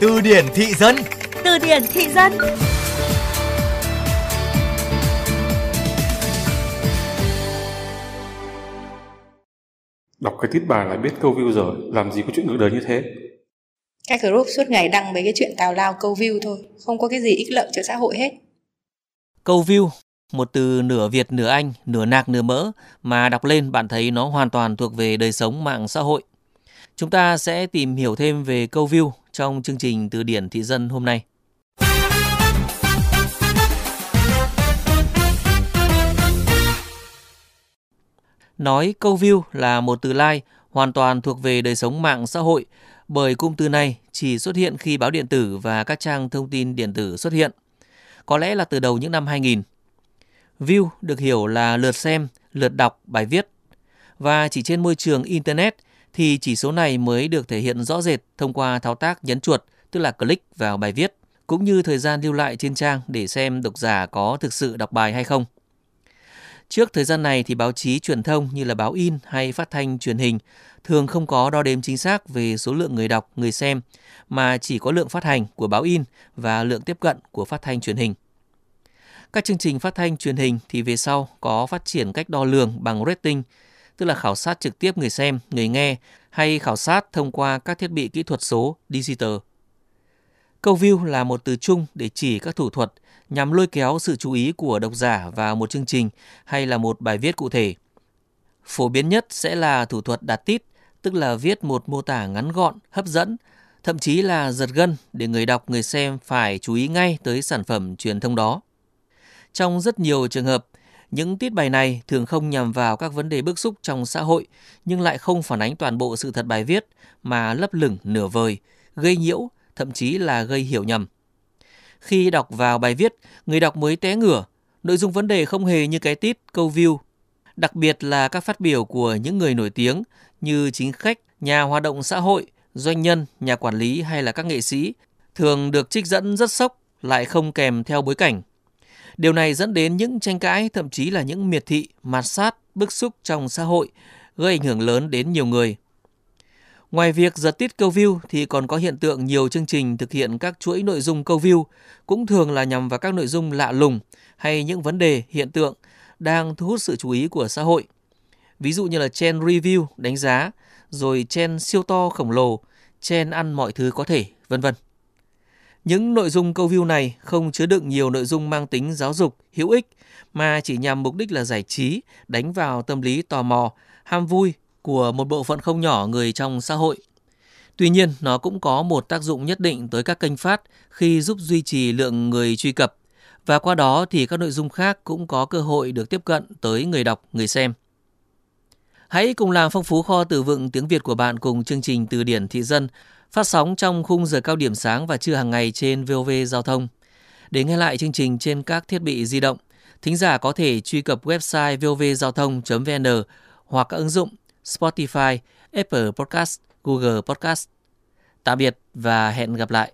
Từ điển thị dân Từ điển thị dân Đọc cái tiết bài là biết câu view rồi, làm gì có chuyện ngược đời như thế. Các group suốt ngày đăng mấy cái chuyện tào lao câu view thôi, không có cái gì ích lợi cho xã hội hết. Câu view, một từ nửa Việt nửa Anh, nửa nạc nửa mỡ mà đọc lên bạn thấy nó hoàn toàn thuộc về đời sống mạng xã hội. Chúng ta sẽ tìm hiểu thêm về câu view trong chương trình Từ điển thị dân hôm nay. Nói câu view là một từ lai hoàn toàn thuộc về đời sống mạng xã hội bởi cụm từ này chỉ xuất hiện khi báo điện tử và các trang thông tin điện tử xuất hiện. Có lẽ là từ đầu những năm 2000. View được hiểu là lượt xem, lượt đọc bài viết. Và chỉ trên môi trường Internet thì chỉ số này mới được thể hiện rõ rệt thông qua thao tác nhấn chuột, tức là click vào bài viết, cũng như thời gian lưu lại trên trang để xem độc giả có thực sự đọc bài hay không. Trước thời gian này thì báo chí truyền thông như là báo in hay phát thanh truyền hình thường không có đo đếm chính xác về số lượng người đọc, người xem mà chỉ có lượng phát hành của báo in và lượng tiếp cận của phát thanh truyền hình. Các chương trình phát thanh truyền hình thì về sau có phát triển cách đo lường bằng rating, tức là khảo sát trực tiếp người xem, người nghe hay khảo sát thông qua các thiết bị kỹ thuật số digital. Câu view là một từ chung để chỉ các thủ thuật nhằm lôi kéo sự chú ý của độc giả vào một chương trình hay là một bài viết cụ thể. Phổ biến nhất sẽ là thủ thuật đặt tít, tức là viết một mô tả ngắn gọn, hấp dẫn, thậm chí là giật gân để người đọc, người xem phải chú ý ngay tới sản phẩm truyền thông đó. Trong rất nhiều trường hợp, những tiết bài này thường không nhằm vào các vấn đề bức xúc trong xã hội nhưng lại không phản ánh toàn bộ sự thật bài viết mà lấp lửng nửa vời, gây nhiễu, thậm chí là gây hiểu nhầm. Khi đọc vào bài viết, người đọc mới té ngửa, nội dung vấn đề không hề như cái tít câu view. Đặc biệt là các phát biểu của những người nổi tiếng như chính khách, nhà hoạt động xã hội, doanh nhân, nhà quản lý hay là các nghệ sĩ thường được trích dẫn rất sốc lại không kèm theo bối cảnh. Điều này dẫn đến những tranh cãi, thậm chí là những miệt thị, mạt sát, bức xúc trong xã hội, gây ảnh hưởng lớn đến nhiều người. Ngoài việc giật tít câu view thì còn có hiện tượng nhiều chương trình thực hiện các chuỗi nội dung câu view cũng thường là nhằm vào các nội dung lạ lùng hay những vấn đề, hiện tượng đang thu hút sự chú ý của xã hội. Ví dụ như là chen review, đánh giá, rồi chen siêu to khổng lồ, chen ăn mọi thứ có thể, vân vân. Những nội dung câu view này không chứa đựng nhiều nội dung mang tính giáo dục, hữu ích mà chỉ nhằm mục đích là giải trí, đánh vào tâm lý tò mò, ham vui của một bộ phận không nhỏ người trong xã hội. Tuy nhiên, nó cũng có một tác dụng nhất định tới các kênh phát khi giúp duy trì lượng người truy cập và qua đó thì các nội dung khác cũng có cơ hội được tiếp cận tới người đọc, người xem. Hãy cùng làm phong phú kho từ vựng tiếng Việt của bạn cùng chương trình Từ điển thị dân phát sóng trong khung giờ cao điểm sáng và trưa hàng ngày trên VOV Giao thông. Để nghe lại chương trình trên các thiết bị di động, thính giả có thể truy cập website vovgiao thông.vn hoặc các ứng dụng Spotify, Apple Podcast, Google Podcast. Tạm biệt và hẹn gặp lại.